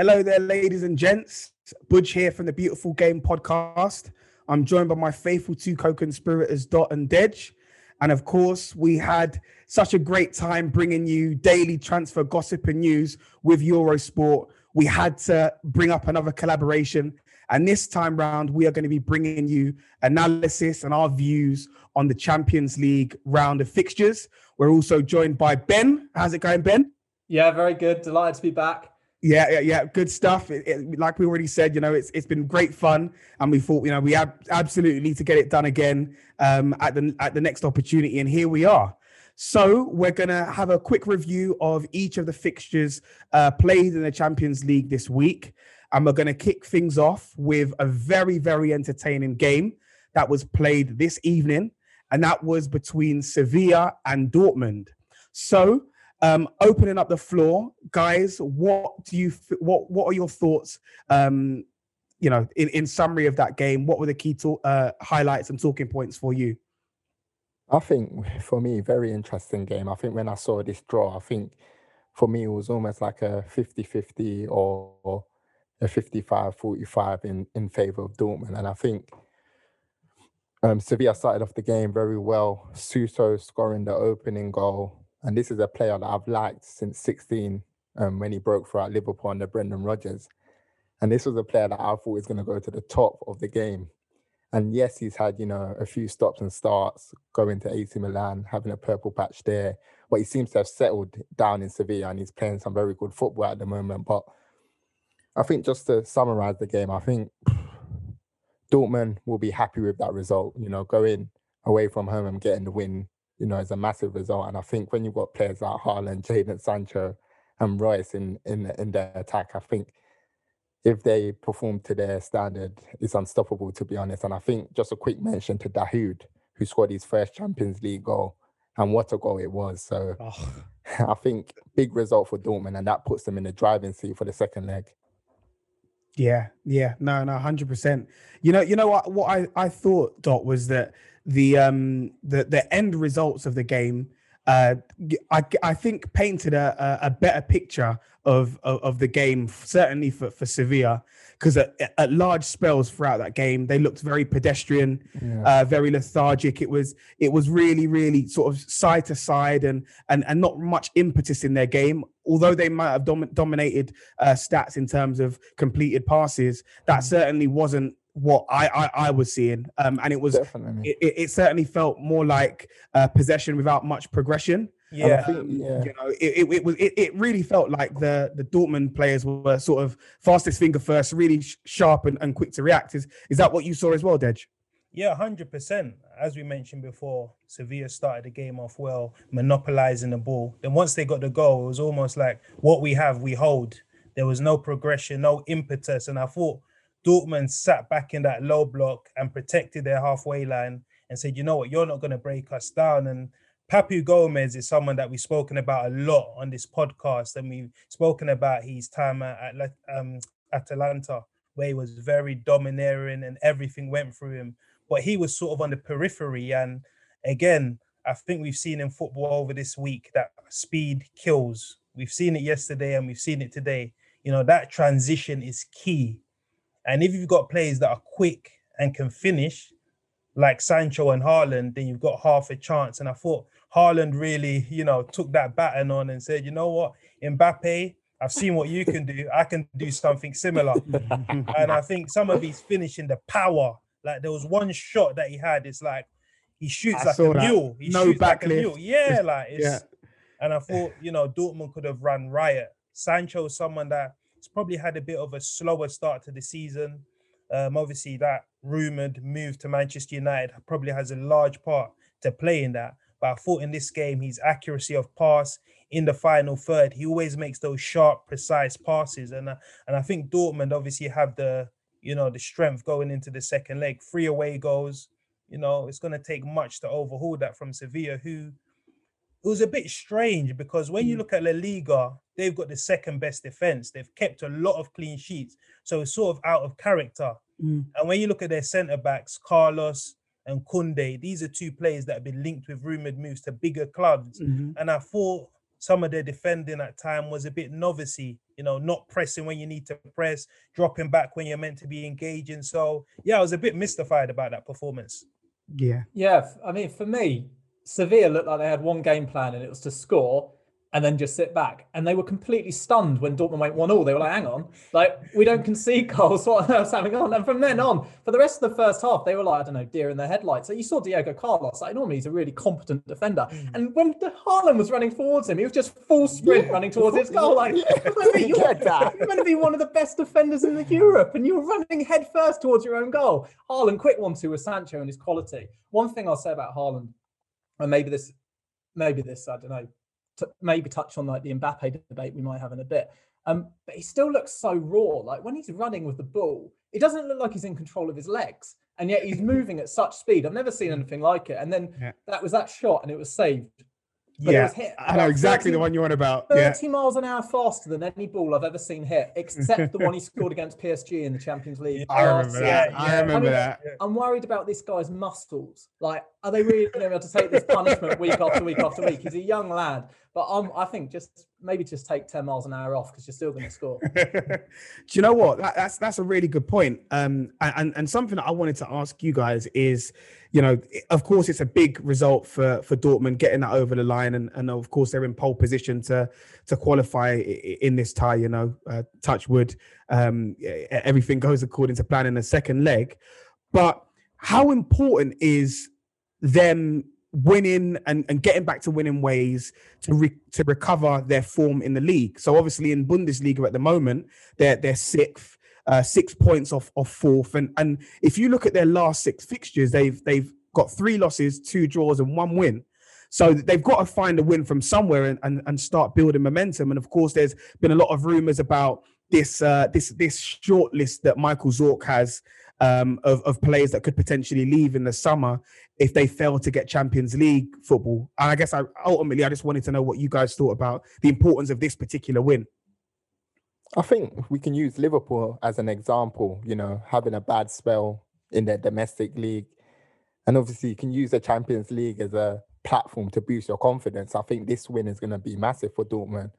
Hello there, ladies and gents. Budge here from the Beautiful Game podcast. I'm joined by my faithful two co-conspirators, Dot and Dej. And of course, we had such a great time bringing you daily transfer gossip and news with Eurosport. We had to bring up another collaboration. And this time round, we are going to be bringing you analysis and our views on the Champions League round of fixtures. We're also joined by Ben. How's it going, Ben? Yeah, very good. Delighted to be back. Yeah, yeah, yeah, good stuff. It, it, like we already said, you know, it's it's been great fun, and we thought, you know, we ab- absolutely need to get it done again um, at the at the next opportunity, and here we are. So we're gonna have a quick review of each of the fixtures uh, played in the Champions League this week, and we're gonna kick things off with a very very entertaining game that was played this evening, and that was between Sevilla and Dortmund. So um, opening up the floor, guys. What do you? What What are your thoughts? Um, you know, in, in summary of that game, what were the key to, uh, highlights and talking points for you? I think for me, very interesting game. I think when I saw this draw, I think for me it was almost like a 50-50 or a 55-45 in, in favor of Dortmund. And I think um, Sevilla started off the game very well. Suso scoring the opening goal. And this is a player that I've liked since 16 um, when he broke through at Liverpool under Brendan Rodgers. And this was a player that I thought was going to go to the top of the game. And yes, he's had, you know, a few stops and starts, going to AC Milan, having a purple patch there. But he seems to have settled down in Sevilla and he's playing some very good football at the moment. But I think just to summarize the game, I think Dortmund will be happy with that result. You know, going away from home and getting the win you know, is a massive result. And I think when you've got players like Haaland, Jadon Sancho, and Reus in in in their attack, I think if they perform to their standard, it's unstoppable to be honest. And I think just a quick mention to Dahoud, who scored his first Champions League goal, and what a goal it was. So oh. I think big result for Dortmund, and that puts them in the driving seat for the second leg. Yeah, yeah, no, no, hundred percent. You know, you know what? What I I thought Dot was that the um the the end results of the game uh I I think painted a a better picture of of, of the game certainly for for Sevilla because at, at, large spells throughout that game they looked very pedestrian yeah. uh, very lethargic it was it was really really sort of side to side and and and not much impetus in their game although they might have dom- dominated uh, stats in terms of completed passes that mm. certainly wasn't what I I, I was seeing, um, and it was it, it, certainly felt more like uh, possession without much progression. Yeah, um, yeah. you know, it, it, it was it, it really felt like the the Dortmund players were sort of fastest finger first, really sh- sharp and, and quick to react. Is is that what you saw as well, Dej? Yeah, hundred percent. As we mentioned before, Sevilla started the game off well, monopolizing the ball. Then once they got the goal, it was almost like what we have, we hold. There was no progression, no impetus, and I thought Dortmund sat back in that low block and protected their halfway line and said, you know what, you're not going to break us down. And Papu Gomez is someone that we've spoken about a lot on this podcast, and we've spoken about his time at um, Atalanta, where he was very domineering and everything went through him. But he was sort of on the periphery. And again, I think we've seen in football over this week that speed kills. We've seen it yesterday and we've seen it today. You know, that transition is key and if you've got players that are quick and can finish, like Sancho and Haaland, then you've got half a chance. And I thought Haaland really, you know, took that baton on and said, you know what, Mbappe, I've seen what you can do. I can do something similar. and I think some of his finishing, the power, like there was one shot that he had. It's like he shoots I like a that. mule. He No shoots like a mule. Yeah, like it's. Yeah. And I thought, you know, Dortmund could have run riot. Sancho, is someone that has probably had a bit of a slower start to the season. Um, obviously, that rumored move to Manchester United probably has a large part to play in that. But I thought in this game, his accuracy of pass in the final third, he always makes those sharp, precise passes. And uh, and I think Dortmund obviously have the you know the strength going into the second leg. Three away goals. You know, it's going to take much to overhaul that from Sevilla, who it was a bit strange because when you look at La Liga, they've got the second best defense. They've kept a lot of clean sheets, so it's sort of out of character. Mm. And when you look at their centre backs, Carlos and Koundé, these are two players that have been linked with rumored moves to bigger clubs. Mhm. And I thought some of their defending at time was a bit novicey, you know, not pressing when you need to press, dropping back when you're meant to be engaging. So yeah, I was a bit mystified about that performance. Yeah. Yeah, I mean, for me, Sevilla looked like they had one game plan and it was to score and then just sit back. And they were completely stunned when Dortmund went 1 all. They were like, hang on, like, we don't concede goals. What on earth's having on? Oh, and from then on, for the rest of the first half, they were like, I don't know, deer in the headlights. So you saw Diego Carlos, like, normally he's a really competent defender. Mm. And when the Haaland was running towards him, he was just full sprint running towards his goal. Like, you're meant to be- you're, Get that. you're meant to be one of the best defenders in the Europe, and you're running head first towards your own goal. Haaland, quick one two with Sancho and his quality. One thing I'll say about Haaland, and maybe this, maybe this, I don't know, t- maybe touch on like the Mbappe debate we might have in a bit. Um, but he still looks so raw. Like when he's running with the ball, it doesn't look like he's in control of his legs, and yet he's moving at such speed. I've never seen anything like it. And then Yeah. that was that shot, and it was saved. But it Yeah. was hit I know exactly the one you're on about. Yeah. 30 miles an hour faster than any ball I've ever seen hit, except the one he scored against PSG in the Champions League. I remember RC. that. Yeah, I remember I mean, that. I'm worried about this guy's muscles. Like, are they really going to be able to take this punishment week after week after week? He's a young lad, but um, I think just maybe just take 10 miles an hour off because you're still going to score. Do you know what? That, that's that's a really good point. Um, and and something that I wanted to ask you guys is, you know, of course it's a big result for for Dortmund getting that over the line, and and of course they're in pole position to to qualify in this tie. You know, uh, touch wood, um, everything goes according to plan in the second leg. But how important is them winning and, and getting back to winning ways to re- to recover their form in the league. So obviously in Bundesliga at the moment, they're they're sixth, uh, six points off off fourth. And and if you look at their last six fixtures, they've they've got three losses, two draws, and one win. So they've got to find a win from somewhere and, and, and start building momentum. And of course, there's been a lot of rumors about this uh, this this short list that Michael Zorc has um, of, of players that could potentially leave in the summer if they fail to get Champions League football. And I guess I ultimately I just wanted to know what you guys thought about the importance of this particular win. I think we can use Liverpool as an example, you know, having a bad spell in their domestic league. And obviously, you can use the Champions League as a platform to boost your confidence. I think this win is going to be massive for Dortmund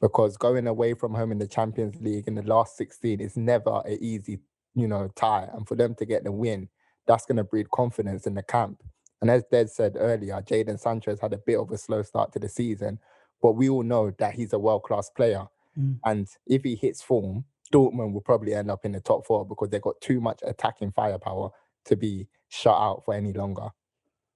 because going away from home in the Champions League in the last 16 is never an easy, you know, tie. And for them to get the win, that's going to breed confidence in the camp. And as Des said earlier, Jadon Sancho's had a bit of a slow start to the season, but we all know that he's a world class player. Mm. And if he hits form, Dortmund will probably end up in the top four because they've got too much attacking firepower to be shut out for any longer.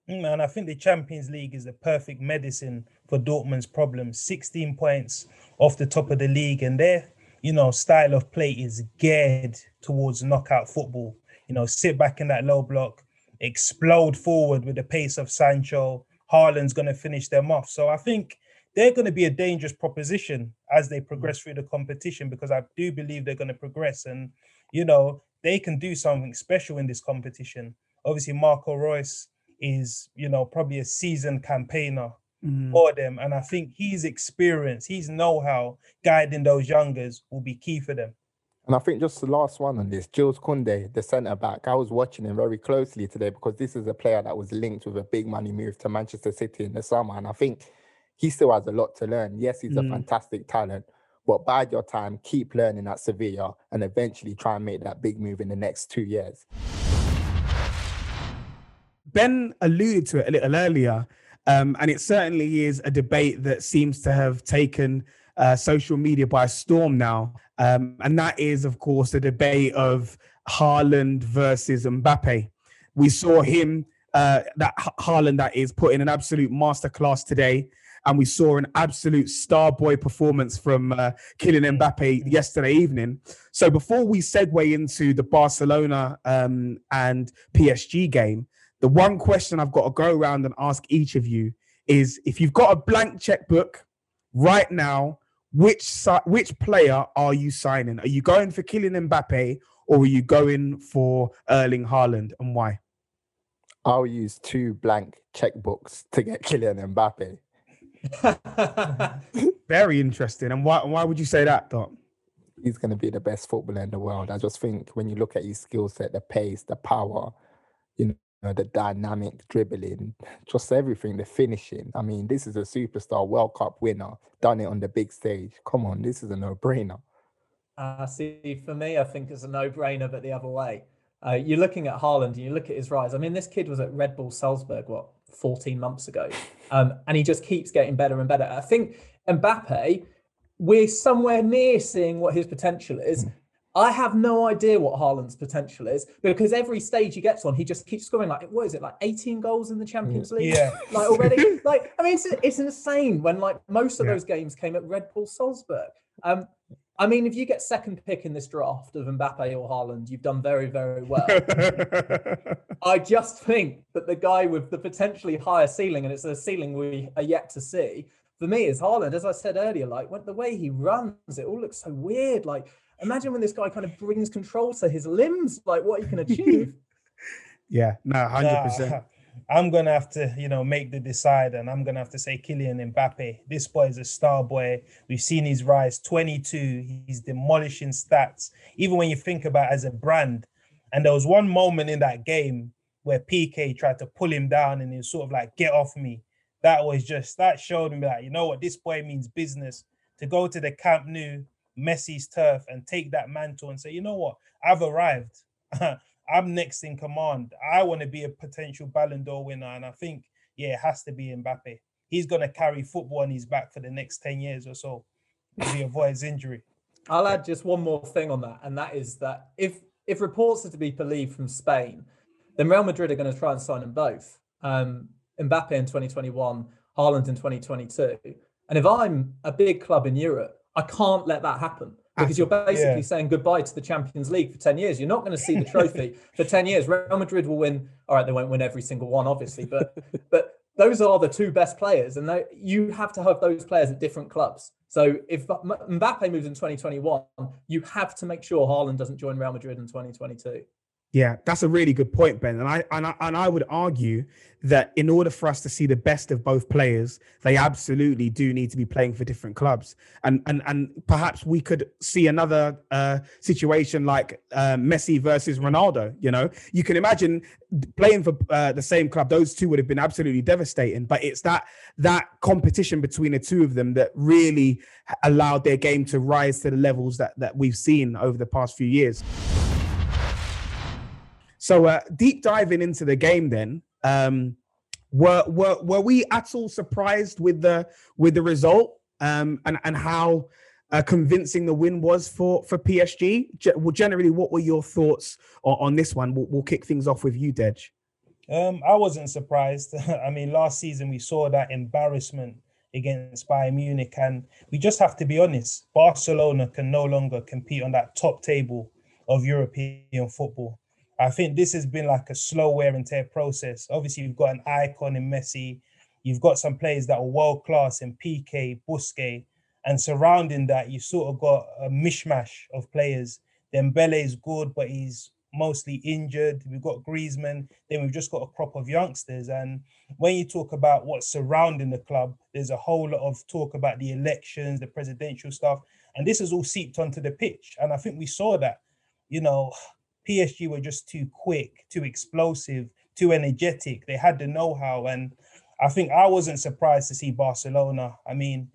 Mm, And I think the Champions League is the perfect medicine for Dortmund's problems. 16 points off the top of the league, and their, you know, style of play is geared towards knockout football. You know, sit back in that low block, explode forward with the pace of Sancho. Haaland's going to finish them off. So I think they're going to be a dangerous proposition as they progress through the competition because I do believe they're going to progress and, you know, they can do something special in this competition. Obviously, Marco Reus is, you know, probably a seasoned campaigner Mm. for them. And I think his experience, his know-how guiding those youngers will be key for them. And I think just the last one on this, Jules Koundé, the centre back. I was watching him very closely today because this is a player that was linked with a big money move to Manchester City in the summer. And I think he still has a lot to learn. Yes, he's a Mm. fantastic talent, but bide your time, keep learning at Sevilla, and eventually try and make that big move in the next two years. Ben alluded to it a little earlier. Um, and it certainly is a debate that seems to have taken uh, social media by storm now. Um, and that is, of course, the debate of Haaland versus Mbappe. We saw him, uh, that Haaland, that is, put in an absolute masterclass today. And we saw an absolute star boy performance from uh, Kylian Mbappe yesterday evening. So before we segue into the Barcelona um, and PSG game, the one question I've got to go around and ask each of you is if you've got a blank checkbook right now, which si- which player are you signing? Are you going for Kylian Mbappe or are you going for Erling Haaland and why? I'll use two blank checkbooks to get Kylian Mbappe. Very interesting. And why why would you say that, Dot? He's going to be the best footballer in the world. I just think when you look at his skill set, the pace, the power, you know, the dynamic dribbling, just everything, the finishing. I mean, this is a superstar World Cup winner, done it on the big stage. Come on, this is a no-brainer. Uh, see, for me, I think it's a no-brainer, but the other way. Uh, you're looking at Haaland and you look at his rise. I mean, this kid was at Red Bull Salzburg, what, 14 months ago? Um, and he just keeps getting better and better. I think Mbappe, we're somewhere near seeing what his potential is. I have no idea what Haaland's potential is because every stage he gets on, he just keeps scoring like what is it like 18 goals in the Champions League? Yeah, like already. like I mean, it's, it's insane when like most of Yeah. those games came at Red Bull Salzburg. Um, I mean, if you get second pick in this draft of Mbappe or Haaland, you've done very very well. I just think that the guy with the potentially higher ceiling, and it's a ceiling we are yet to see, for me is Haaland. As I said earlier, like the way he runs, it all looks so weird. Like imagine when this guy kind of brings control to his limbs, like what he can achieve. yeah, no, hundred percent. I'm gonna have to, you know, make the decide, and I'm gonna have to say Kylian Mbappe. This boy is a star boy. We've seen his rise. 22. He's demolishing stats. Even when you think about it as a brand, and there was one moment in that game where Piqué tried to pull him down, and he was sort of like, "Get off me." That was just that showed me that you know what this boy means business. To go to the Camp Nou, Messi's turf, and take that mantle and say, you know what, I've arrived. I'm next in command. I want to be a potential Ballon d'Or winner, and I think yeah, it has to be Mbappe. He's gonna carry football on his back for the next ten years or so if he avoids injury. I'll add just one more thing on that, and that is that if if reports are to be believed from Spain, then Real Madrid are going to try and sign them both. Um, Mbappe in 2021, Haaland in 2022. And if I'm a big club in Europe, I can't let that happen because you're basically Yeah. saying goodbye to the Champions League for 10 years. You're not going to see the trophy for 10 years. Real Madrid will win. All right, they won't win every single one, obviously, but but those are the two best players, and they, you have to have those players at different clubs. So if Mbappe moves in 2021, you have to make sure Haaland doesn't join Real Madrid in 2022. Yeah, that's a really good point, Ben. And I and I and I would argue that in order for us to see the best of both players, they absolutely do need to be playing for different clubs. And and and perhaps we could see another uh, situation like uh, Messi versus Ronaldo. You know, you can imagine playing for uh, the same club; those two would have been absolutely devastating. But it's that that competition between the two of them that really allowed their game to rise to the levels that that we've seen over the past few years. So uh, deep diving into the game, then um, were were were we at all surprised with the with the result um, and and how uh, convincing the win was for for PSG? Ge- well, generally, what were your thoughts on, on this one? We'll, we'll kick things off with you, Dej. Um, I wasn't surprised. I mean, last season we saw that embarrassment against Bayern Munich, and we just have to be honest. Barcelona can no longer compete on that top table of European football. I think this has been like a slow wear and tear process. Obviously, you've got an icon in Messi. You've got some players that are world class in Piqué, Busquets, and surrounding that, you sort of got a mishmash of players. Then Dembele is good, but he's mostly injured. We've got Griezmann. Then we've just got a crop of youngsters. And when you talk about what's surrounding the club, there's a whole lot of talk about the elections, the presidential stuff, and this has all seeped onto the pitch. And I think we saw that. You know, PSG were just too quick, too explosive, too energetic. They had the know-how, and I think I wasn't surprised to see Barcelona. I mean,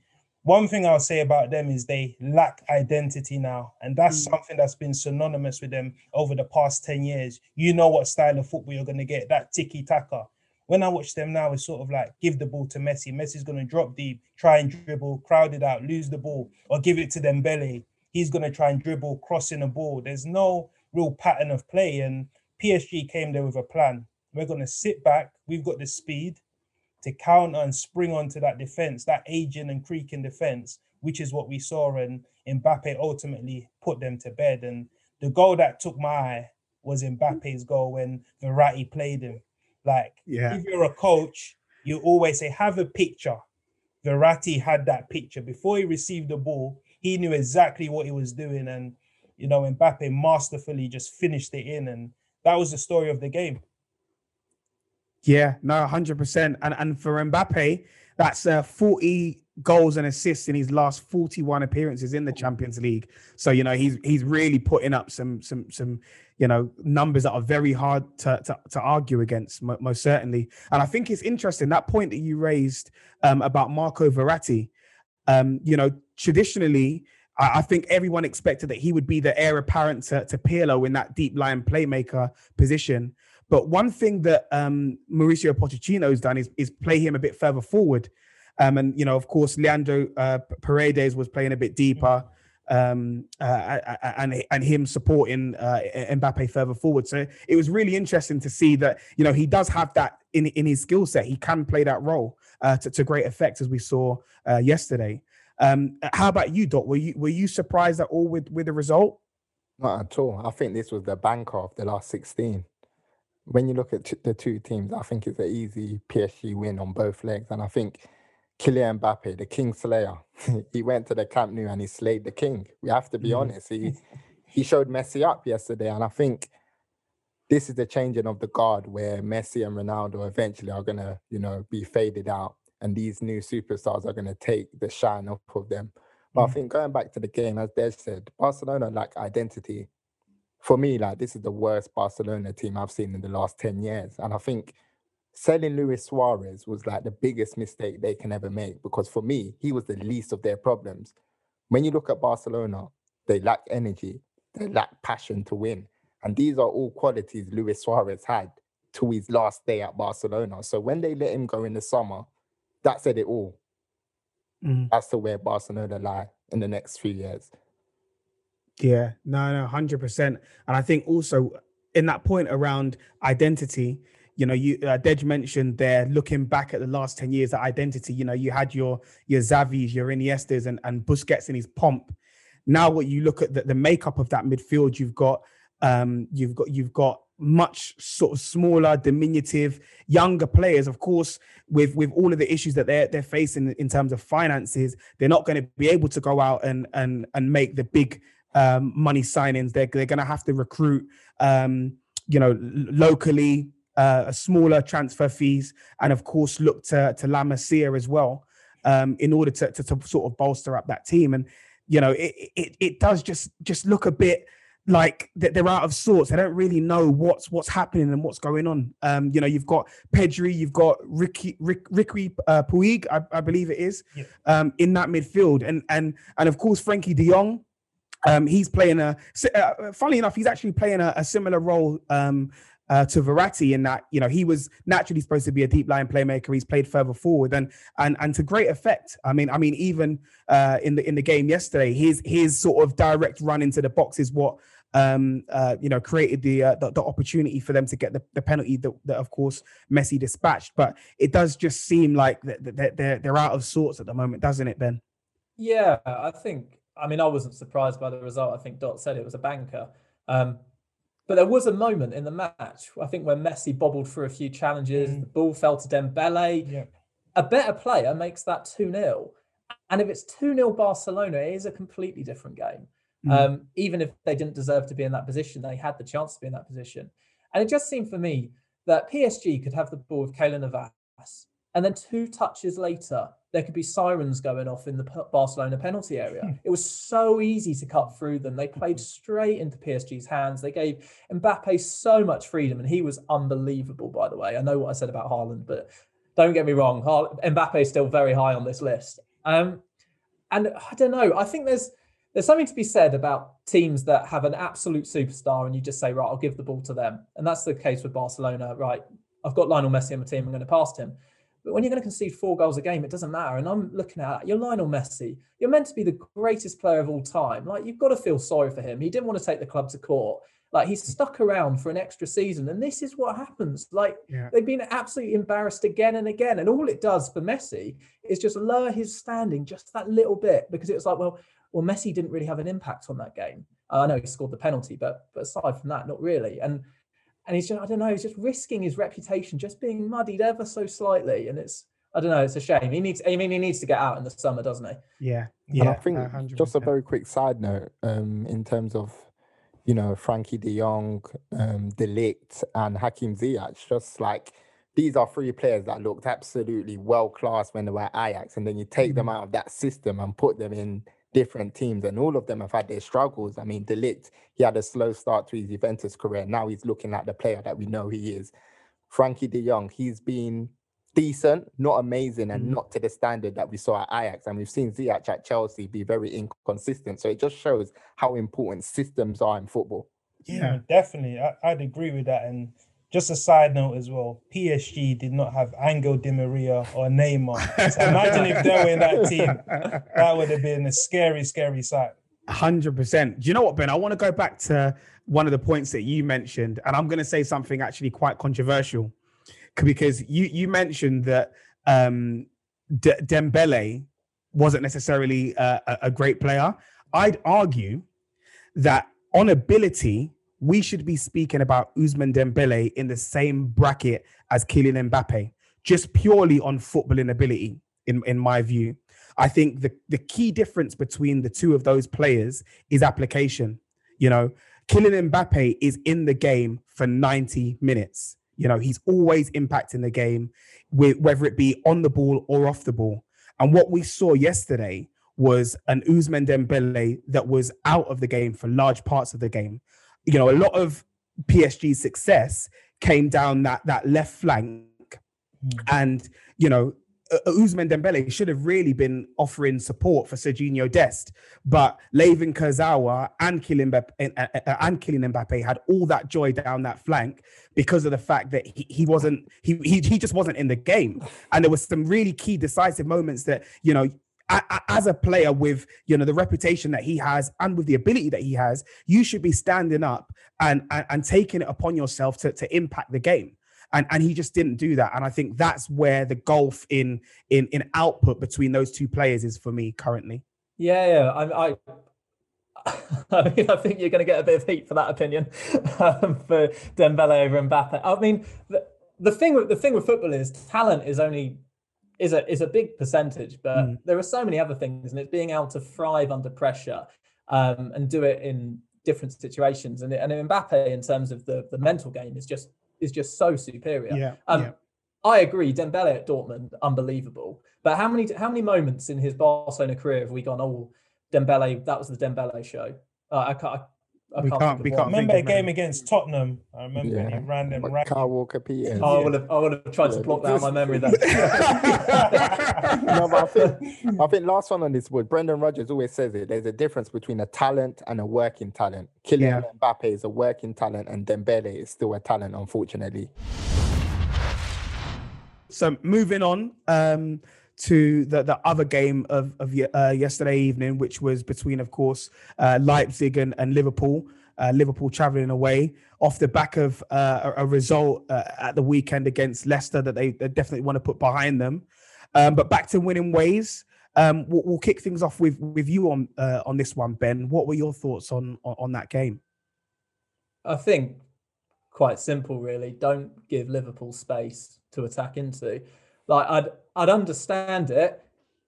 one thing I'll say about them is they lack identity now, and that's mm. something that's been synonymous with them over the past ten years. You know what style of football you're going to get. That tiki taka. When I watch them now, it's sort of like give the ball to Messi. Messi's going to drop deep, try and dribble, crowd it out, lose the ball, or give it to Dembele. He's going to try and dribble, crossing the ball. There's no real pattern of play. And PSG came there with a plan. We're going to sit back. We've got the speed to counter and spring onto that defense, that aging and creaking defense, which is what we saw. And Mbappe ultimately put them to bed. And the goal that took my eye was Mbappe's goal when Verratti played him. Like, Yeah. if you're a coach, you always say, have a picture. Verratti had that picture before he received the ball. He knew exactly what he was doing, and you know, Mbappe masterfully just finished it in, and that was the story of the game. Yeah, no, hundred percent. And and for Mbappe, that's uh, forty goals and assists in his last forty-one appearances in the Champions League. So you know he's he's really putting up some some some you know numbers that are very hard to to, to argue against, most certainly. And I think it's interesting that point that you raised um, about Marco Verratti. Um, you know, traditionally. I I think everyone expected that he would be the heir apparent to, to Pirlo in that deep line playmaker position. But one thing that um, Mauricio Pochettino's done is, is play him a bit further forward. Um, and, you know, of course, Leandro uh, Paredes was playing a bit deeper um, uh, and, and him supporting uh, Mbappe further forward. So it was really interesting to see that, you know, he does have that in, in his skill set. He can play that role uh, to, to great effect, as we saw uh, yesterday. Um, how about you, Dot? Were you were you surprised at all with, with the result? Not at all. I think this was the banker of the last 16. When you look at t- the two teams, I think it's an easy PSG win on both legs. And I think Kylian Mbappe, the King Slayer, he went to the Camp Nou and he slayed the King. We have to be Mhm. honest. He he showed Messi up yesterday. And I think this is the changing of the guard where Messi and Ronaldo eventually are going to, you know, be faded out. And these new superstars are going to take the shine off of them. But I Mm. think going back to the game, as Des said, Barcelona lack identity. For me, like this is the worst Barcelona team I've seen in the last 10 years. And I think selling Luis Suarez was like the biggest mistake they can ever make because for me, he was the least of their problems. When you look at Barcelona, they lack energy, they lack passion to win. And these are all qualities Luis Suarez had to his last day at Barcelona. So when they let him go in the summer, that said it all Mhm. as to where Barcelona lie in the next few years. Yeah, no, no, hundred percent. And I think also in that point around identity, you know, you uh, Dej mentioned there, looking back at the last ten years, that identity. You know, you had your your Xavis, your Iniestas, and and Busquets in his pomp. Now, what you look at the, the makeup of that midfield, you've got um, you've got you've got much sort of smaller, diminutive, younger players. Of course, with with all of the issues that they're they're facing in terms of finances, they're not going to be able to go out and and and make the big um, money signings. They're they're going to have to recruit, um, you know, locally, uh, smaller transfer fees, and of course look to to La Masia as well um, in order to, to to sort of bolster up that team. And you know, it it it does just just look a bit like they're out of sorts. They don't really know what's what's happening and what's going on. Um, you know, you've got Pedri, you've got Ricky Rick, Riqui uh, Puig, I, I believe it is, Yeah. um, in that midfield, and and and of course Frankie De Jong. Um, he's playing a. Uh, funnily enough, he's actually playing a, a similar role um, uh, to Verratti in that you know he was naturally supposed to be a deep line playmaker. He's played further forward and and and to great effect. I mean, I mean, even uh, in the in the game yesterday, his his sort of direct run into the box is what um, uh, you know created the, uh, the the opportunity for them to get the, the penalty that, that of course Messi dispatched. But it does just seem like that that- that they're they're out of sorts at the moment, doesn't it, Ben? Yeah, I think. I mean, I wasn't surprised by the result. I think Dot said it was a banker. Um, but there was a moment in the match, I think, when Messi bobbled through a few challenges. Mm. The ball fell to Dembele. Yeah. A better player makes that 2 0. And if it's 2 0 Barcelona, it is a completely different game. Mm. Um, even if they didn't deserve to be in that position, they had the chance to be in that position. And it just seemed for me that PSG could have the ball with Keylor Navas, and then two touches later, there could be sirens going off in the Barcelona penalty area. it was so easy to cut through them. They played straight into PSG's hands. They gave Mbappe so much freedom, and he was unbelievable, by the way. I know what I said about Haaland, but don't get me wrong, Mbappe is still very high on this list. Um, and I don't know. I think there's there's something to be said about teams that have an absolute superstar, and you just say, right, I'll give the ball to them, and that's the case with Barcelona. Right, I've got Lionel Messi on my team. I'm going to pass him. But when you're going to concede four goals a game, it doesn't matter. And I'm looking at you're Lionel Messi. You're meant to be the greatest player of all time. Like you've got to feel sorry for him. He didn't want to take the club to court. Like he's stuck around for an extra season, and this is what happens. Like Yeah. they've been absolutely embarrassed again and again, and all it does for Messi is just lower his standing just that little bit because it was like, well, well, Messi didn't really have an impact on that game. Uh, I know he scored the penalty, but but aside from that, not really. And and he's just I don't know, he's just risking his reputation just being muddied ever so slightly, and it's I don't know, it's a shame. He needs, I mean, he needs to get out in the summer, doesn't he? Yeah, Yeah. And. I think 100%. just a very quick side note, um, in terms of, you know, Frankie De Jong, um, De Ligt, and Hakim Ziyech, just like these are three players that looked absolutely world class when they were at Ajax, and then you take them out of that system and put them in different teams, and all of them have had their struggles. I mean, De Ligt, he had a slow start to his Juventus career. Now he's looking like the player that we know he is. Frankie De Jong, he's been decent, not amazing, and Mhm. not to the standard that we saw at Ajax. And we've seen Ziyech at Chelsea be very inconsistent. So it just shows how important systems are in football. Yeah, definitely. I, I'd agree with that. And just a side note as well, PSG did not have Angel Di Maria or Neymar. So imagine if they were in that team. That would have been a scary, scary sight. Hundred percent. Do you know what, Ben? I want to go back to one of the points that you mentioned, and I'm going to say something actually quite controversial, because you you mentioned that um, D- Dembele wasn't necessarily a- a great player. I'd argue that on ability, we should be speaking about Ousmane Dembele in the same bracket as Kylian Mbappe, just purely on footballing ability, in in my view. I think the, the key difference between the two of those players is application. You know, Kylian Mbappe is in the game for 90 minutes. You know, he's always impacting the game, whether it be on the ball or off the ball. And what we saw yesterday was an Ousmane Dembele that was out of the game for large parts of the game. You know, a lot of PSG's success came down that that left flank, and you know, uh, Ousmane Dembele should have really been offering support for Serginho Dest, but Layvin Kurzawa and Kylian Mbappe, and, uh, uh, and Kylian Mbappe had all that joy down that flank because of the fact that he, he wasn't he, he he just wasn't in the game, and there was some really key decisive moments that you know. As a player with you know the reputation that he has and with the ability that he has, you should be standing up and and, and taking it upon yourself to, to impact the game and and he just didn't do that and i think that's where the gulf in in in output between those two players is for me currently Yeah, yeah. I, I, I mean, I think you're going to get a bit of heat for that opinion um, for Dembele over Mbappe. I mean, the, the thing with the thing with football is talent is only is a is a big percentage, but Mm. there are so many other things, and it's being able to thrive under pressure um, and do it in different situations. And and Mbappe, in terms of the the mental game, is just is just so superior. yeah Um, yeah I agree. Dembele at Dortmund, unbelievable. But how many how many moments in his Barcelona career have we gone? Oh, Dembele, that was the Dembele show. Uh, I can't. I, I We can't. can't- we can't one. Remember a game many. against Tottenham? I remember when he ran them But right. Kyle Walker Peters. Oh, I would have. I would have tried to block that out my memory then. no, but I think, I think last one on this wood, Brendan Rodgers always says it. There's a difference between a talent and a working talent. Kylian Mbappe is a working talent, and Dembele is still a talent, unfortunately. so moving on um to the, the other game of, of uh, yesterday evening, which was between, of course, uh, Leipzig and, and Liverpool. Uh, Liverpool traveling away off the back of uh, a, a result uh, at the weekend against Leicester that they, they definitely want to put behind them. Um, but back to winning ways. Um, we'll, we'll kick things off with with you on uh, on this one, Ben. What were your thoughts on on, on that game? I think quite simple, really. Don't give Liverpool space to attack into. Like I'd I'd understand it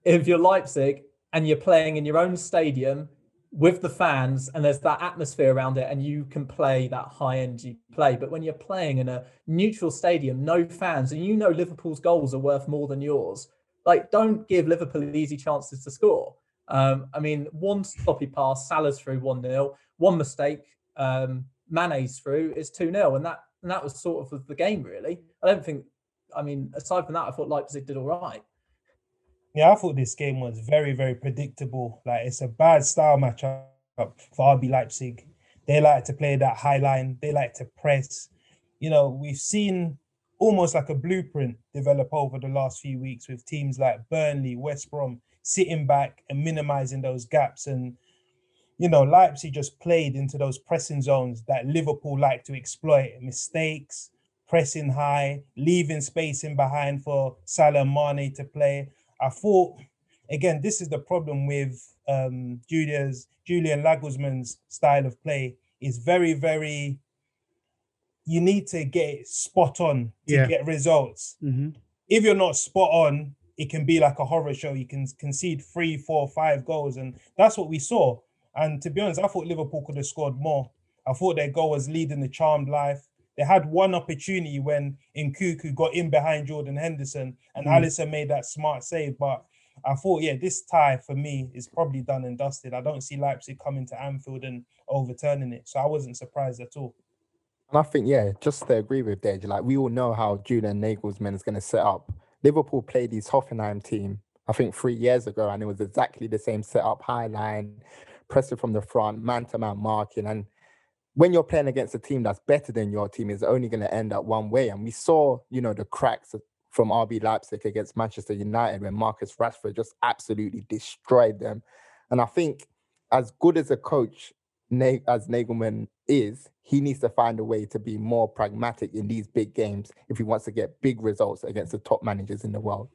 if you're Leipzig and you're playing in your own stadium with the fans and there's that atmosphere around it and you can play that high energy play. But when you're playing in a neutral stadium, no fans, and you know Liverpool's goals are worth more than yours, like don't give Liverpool easy chances to score. Um, I mean, one sloppy pass, Salah's through 1 0, one mistake, um, Mane's through is 2 0. And that and that was sort of the game, really. I don't think, I mean, aside from that, I thought Leipzig did all right. Yeah, I thought this game was very, very predictable. Like it's a bad style matchup for RB Leipzig. They like to play that high line. They like to press. You know, we've seen almost like a blueprint develop over the last few weeks with teams like Burnley, West Brom sitting back and minimizing those gaps. And, you know, Leipzig just played into those pressing zones that Liverpool like to exploit mistakes, pressing high, leaving space in behind for Salah Mane to play. I thought, again, this is the problem with um, Julia's, Julian Nagelsmann's style of play is very, very you need to get spot on to Yeah. get results. Mm-hmm. If you're not spot on, it can be like a horror show. You can concede three, four, five goals, and that's what we saw. And to be honest, I thought Liverpool could have scored more. I thought their goal was leading the charmed life. They had one opportunity when Nkunku got in behind Jordan Henderson and Mm. Alisson made that smart save. But I thought, yeah, this tie for me is probably done and dusted. I don't see Leipzig coming to Anfield and overturning it. So I wasn't surprised at all. And I think, yeah, just to agree with Dej, like we all know how Julian Nagelsmann is going to set up. Liverpool played his Hoffenheim team, I think three years ago, and it was exactly the same setup, high line, pressing from the front, man to man marking. And when you're playing against a team that's better than your team, it's only going to end up one way. And we saw, you know, the cracks from RB Leipzig against Manchester United when Marcus Rashford just absolutely destroyed them. And I think, as good as a coach as Nagelsmann is, he needs to find a way to be more pragmatic in these big games if he wants to get big results against the top managers in the world.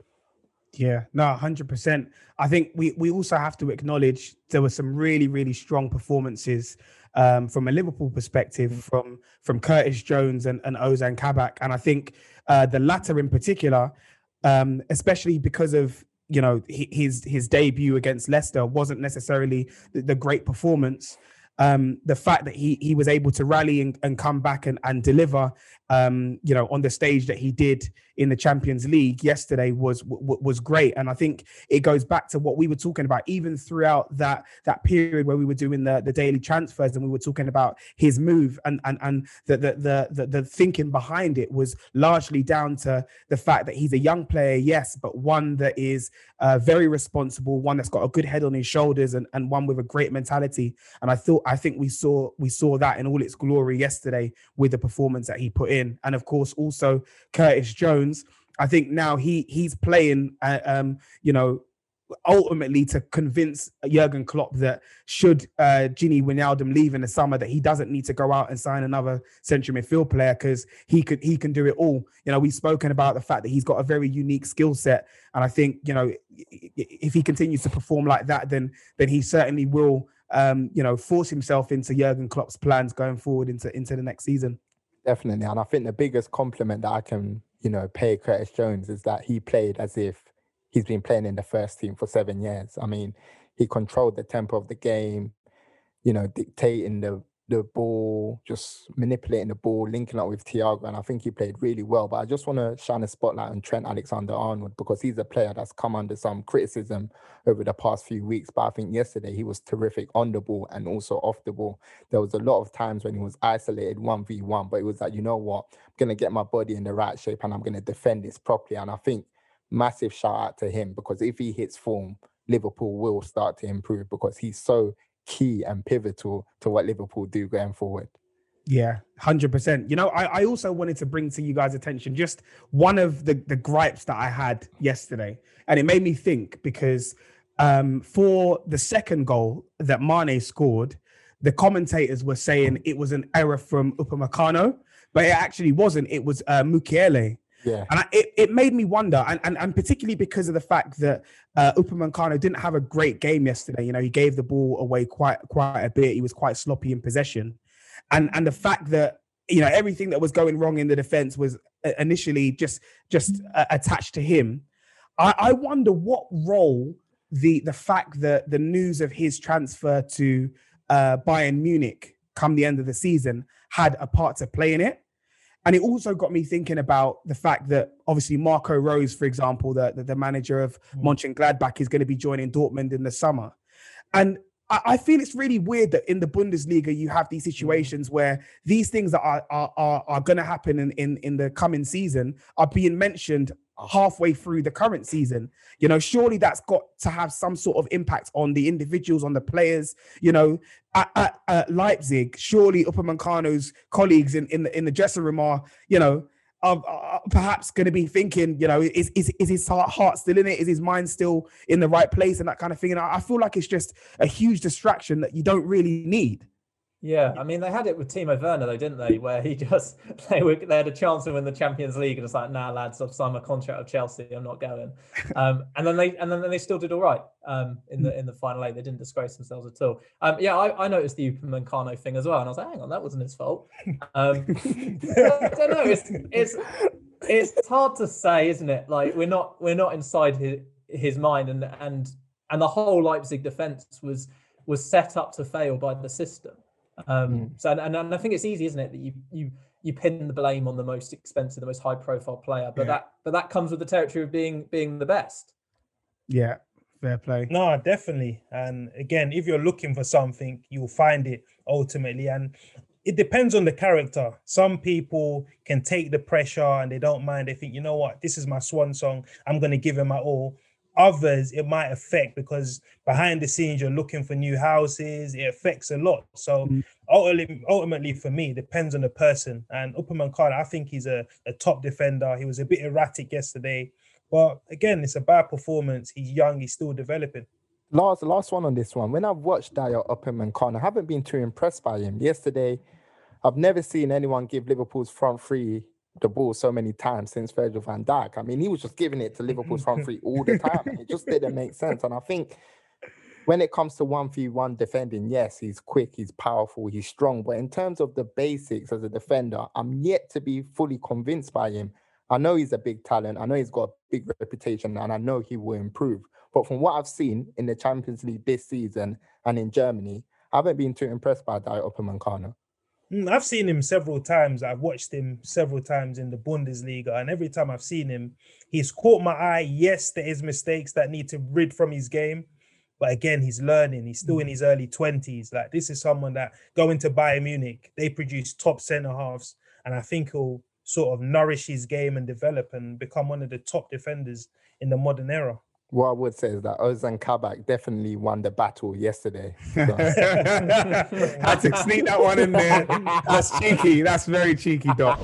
Yeah, no, hundred percent. I think we we also have to acknowledge there were some really really strong performances um, from a Liverpool perspective from from Curtis Jones and, and Ozan Kabak, and I think uh, the latter in particular, um, especially because of you know his his debut against Leicester wasn't necessarily the, the great performance. Um, the fact that he he was able to rally and, and come back and, and deliver, um, you know, on the stage that he did in the Champions League yesterday was w- was great, and I think it goes back to what we were talking about even throughout that that period where we were doing the the daily transfers and we were talking about his move and and and the the the the, the thinking behind it was largely down to the fact that he's a young player, yes, but one that is uh, very responsible, one that's got a good head on his shoulders, and and one with a great mentality. And I thought I think we saw we saw that in all its glory yesterday with the performance that he put in, and of course also Curtis Jones. I think now he he's playing, uh, um, you know, ultimately to convince Jurgen Klopp that should uh, Gini Wijnaldum leave in the summer, that he doesn't need to go out and sign another central midfield player because he could he can do it all. You know, we've spoken about the fact that he's got a very unique skill set, and I think you know if he continues to perform like that, then then he certainly will. Um, you know, force himself into Jurgen Klopp's plans going forward into into the next season. Definitely. And I think the biggest compliment that I can, you know, pay Curtis Jones is that he played as if he's been playing in the first team for seven years. I mean, he controlled the tempo of the game, you know, dictating the the ball, just manipulating the ball, linking up with Thiago. And I think he played really well. But I just want to shine a spotlight on Trent Alexander Arnold because he's a player that's come under some criticism over the past few weeks. But I think yesterday he was terrific on the ball and also off the ball. There was a lot of times when he was isolated 1v1, but it was like, you know what? I'm going to get my body in the right shape and I'm going to defend this properly. And I think massive shout out to him because if he hits form, Liverpool will start to improve because he's so key and pivotal to what Liverpool do going forward. Yeah, hundred percent. You know, I, I also wanted to bring to you guys' attention just one of the the gripes that I had yesterday, and it made me think because um, for the second goal that Mane scored, the commentators were saying it was an error from Upamecano, but it actually wasn't. It was uh, Mukiele. Yeah. And I, it, it made me wonder, and, and, and particularly because of the fact that uh, didn't have a great game yesterday. You know, he gave the ball away quite quite a bit. He was quite sloppy in possession, and and the fact that you know everything that was going wrong in the defense was uh, initially just just uh, attached to him. I, I wonder what role the the fact that the news of his transfer to uh, Bayern Munich come the end of the season had a part to play in it. And it also got me thinking about the fact that obviously Marco Rose, for example, the, the, the manager of Mm. Mönchengladbach, is going to be joining Dortmund in the summer. And I, I feel it's really weird that in the Bundesliga you have these situations where these things that are are are, are going to happen in, in in the coming season are being mentioned halfway through the current season. You know, surely that's got to have some sort of impact on the individuals, on the players. You know, at, at, at Leipzig, surely Upamecano's colleagues in in the in the dressing room are, you know, are, are perhaps going to be thinking, you know, is, is is his heart still in it? Is his mind still in the right place and that kind of thing? And I, I feel like it's just a huge distraction that you don't really need. Yeah, I mean they had it with Timo Werner though, didn't they? Where he just they were they had a chance to win the Champions League and it's like, nah, lads, I've signed my contract with Chelsea, I'm not going. Um, and then they and then they still did all right um, in the in the final eight. They didn't disgrace themselves at all. Um, yeah, I, I noticed the Upamecano thing as well, and I was like, hang on, that wasn't his fault. Um, I don't know. It's it's it's hard to say, isn't it? Like we're not we're not inside his his mind, and and and the whole Leipzig defense was was set up to fail by the system. Um, mm. So, and, and I think it's easy, isn't it, that you you you pin the blame on the most expensive, the most high profile player, but yeah. that but that comes with the territory of being being the best. Yeah, fair play. No, definitely. And again, if you're looking for something, you'll find it ultimately. And it depends on the character. Some people can take the pressure and they don't mind. They think, you know what, this is my swan song. I'm going to give it my all others it might affect because behind the scenes you're looking for new houses it affects a lot. So mm. ultimately, ultimately for me depends on the person. And Upamecano I think he's a, a top defender. He was a bit erratic yesterday. But again it's a bad performance. He's young. He's still developing. Last last one on this one. When I've watched Dayot Upamecano I haven't been too impressed by him. Yesterday I've never seen anyone give Liverpool's front three the ball so many times since Virgil van Dijk. I mean, he was just giving it to Liverpool's front three all the time. And it just didn't make sense. And I think when it comes to one v one defending, yes, he's quick, he's powerful, he's strong. But in terms of the basics as a defender, I'm yet to be fully convinced by him. I know he's a big talent. I know he's got a big reputation, and I know he will improve. But from what I've seen in the Champions League this season and in Germany, I haven't been too impressed by Dayot Upamecano. Mm, I've seen him several times. I've watched him several times in the Bundesliga, and every time I've seen him, he's caught my eye. Yes, there is mistakes that need to rid from his game, but again, he's learning. He's still in his early twenties. Like this is someone that going to Bayern Munich, they produce top centre halves, and I think he'll sort of nourish his game and develop and become one of the top defenders in the modern era what I would say is that Ozan Kabak definitely won the battle yesterday. So. Had to sneak that one in there. That's cheeky. That's very cheeky, Doc.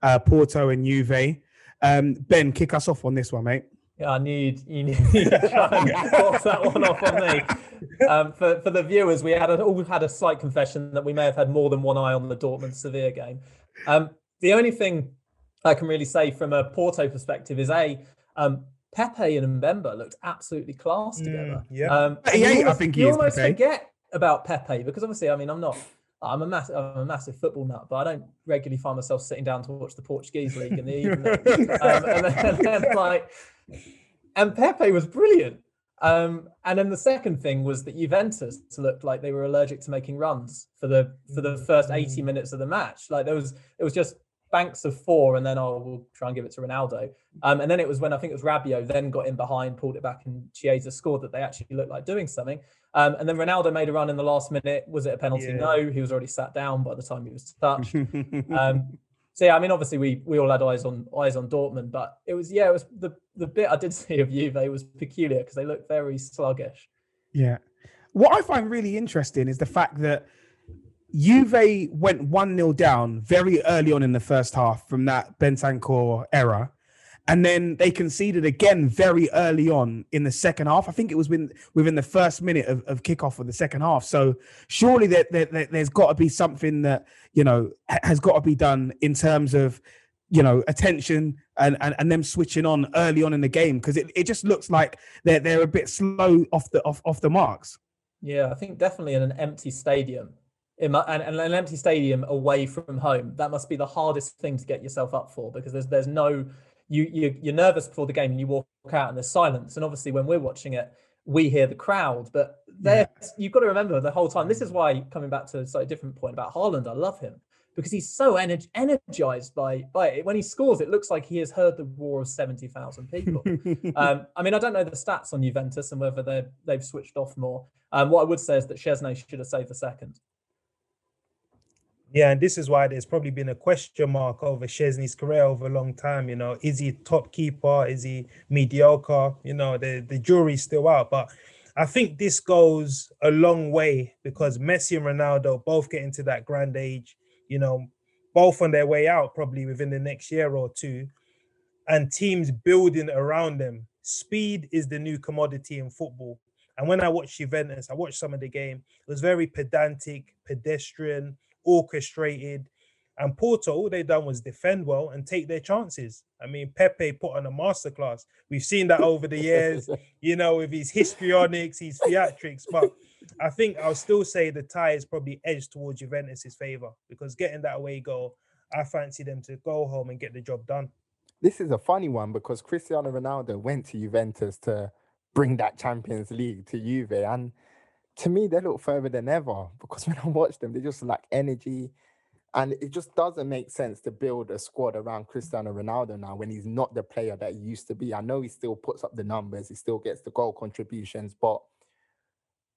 Uh, Porto and Juve. Um, ben, kick us off on this one, mate. Yeah, I need you need to try and box that one off on me. Um, for for the viewers, we had a, all had a slight confession that we may have had more than one eye on the Dortmund Sevilla game. Um, the only thing I can really say from a Porto perspective is a um, Pepe and Mbemba looked absolutely class mm, together. Mm, yeah, um, yeah, almost, I think you almost Pepe. forget about Pepe because obviously, I mean, I'm not. I'm a massive, I'm a massive football nut, but I don't regularly find myself sitting down to watch the Portuguese league in the evening. um, and, then, and then, like, and Pepe was brilliant. Um, and then the second thing was that Juventus looked like they were allergic to making runs for the for the first 80 mm. minutes of the match. Like there was, it was just banks of four, and then oh, we'll try and give it to Ronaldo. Um, and then it was when I think it was Rabiot then got in behind, pulled it back, and Chiesa scored that they actually looked like doing something. Um, and then Ronaldo made a run in the last minute. Was it a penalty? Yeah. No, he was already sat down by the time he was touched. um, so yeah, I mean, obviously we we all had eyes on eyes on Dortmund, but it was yeah, it was the the bit I did see of Juve was peculiar because they looked very sluggish. Yeah, what I find really interesting is the fact that Juve went 1 0 down very early on in the first half from that Bentancur era. And then they conceded again very early on in the second half. I think it was within, within the first minute of, of kickoff of the second half. So surely there, there, there's got to be something that, you know, has got to be done in terms of, you know, attention and, and, and them switching on early on in the game because it, it just looks like they're, they're a bit slow off the off, off the marks. Yeah, I think definitely in an empty stadium, in my, and, and, an empty stadium away from home, that must be the hardest thing to get yourself up for because there's there's no you, you you're nervous before the game and you walk out and there's silence. And obviously when we're watching it, we hear the crowd, but there yeah. you've got to remember the whole time. This is why coming back to a slightly different point about Haaland, I love him because he's so ener- energized by by it. When he scores, it looks like he has heard the roar of seventy thousand people. um, I mean, I don't know the stats on Juventus and whether they they've switched off more. Um, what I would say is that Szczesny should have saved the second. Yeah, and this is why there's probably been a question mark over Szczesny's career over a long time. You know, is he top keeper? Is he mediocre? You know, the, the jury's still out. But I think this goes a long way because Messi and Ronaldo both get into that grand age. you know, both on their way out probably within the next year or two, and teams building around them. Speed is the new commodity in football. And when I watched Juventus, I watched some of the game. It was very pedantic, pedestrian, orchestrated. And Porto, all they done was defend well and take their chances. I mean, Pepe put on a masterclass. We've seen that over the years, you know, with his histrionics, his theatrics. But I think I'll still say the tie is probably edged towards Juventus's favor because getting that away goal, I fancy them to go home and get the job done. This is a funny one because Cristiano Ronaldo went to Juventus to bring that Champions League to Juve. And to me, they look further than ever because when I watch them, they just lack energy. And it just doesn't make sense to build a squad around Cristiano Ronaldo now when he's not the player that he used to be. I know he still puts up the numbers, he still gets the goal contributions, but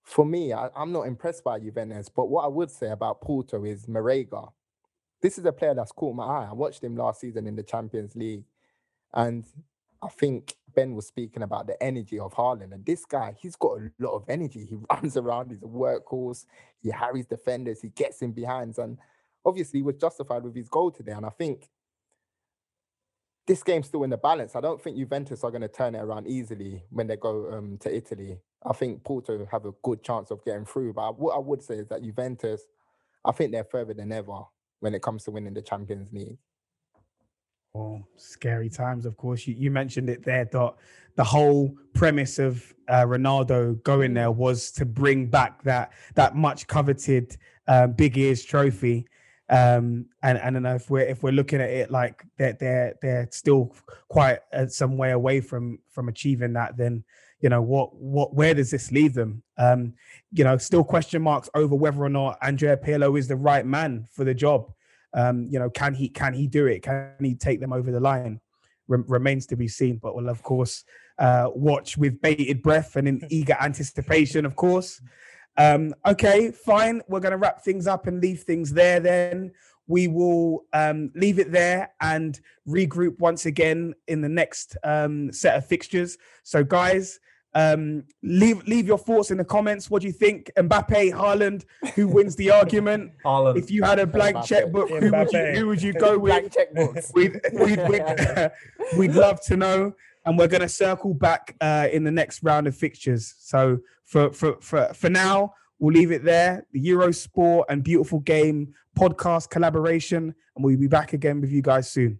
for me, I, am not impressed by Juventus. But what I would say about Porto is Marega. This is a player that's caught my eye. I watched him last season in the Champions League, and I think Ben was speaking about the energy of Haaland. And this guy, he's got a lot of energy. He runs around, he's a workhorse, he harries defenders, he gets in behinds. And obviously he was justified with his goal today. And I think this game's still in the balance. I don't think Juventus are going to turn it around easily when they go um, to Italy. I think Porto have a good chance of getting through. But what I would say is that Juventus, I think they're further than ever when it comes to winning the Champions League. Oh, scary times, of course. You, you mentioned it there, Dot. The whole premise of uh, Ronaldo going there was to bring back that that much coveted uh, big ears trophy. Um, and, and I know if we're if we're looking at it like they're they're they're still quite uh, some way away from from achieving that, then you know what what where does this leave them? Um, you know, still question marks over whether or not Andrea Pirlo is the right man for the job. Um, you know, can he can he do it? Can he take them over the line? remains to be seen, but we'll of course uh, watch with bated breath and in eager anticipation, of course. Um, okay, fine. We're going to wrap things up and leave things there. Then we will um, leave it there and regroup once again in the next um, set of fixtures. So, guys, um, leave leave your thoughts in the comments. What do you think? Mbappe, Haaland, who wins the argument? Haaland. If you had a blank Mbappe. checkbook, who would, you, who would you go with? checkbooks. We'd, we'd, we'd, we'd, love to know. And we're going to circle back uh, in the next round of fixtures. So for, for, for, for now, we'll leave it there. The Eurosport and Beautiful Game podcast collaboration. And we'll be back again with you guys soon.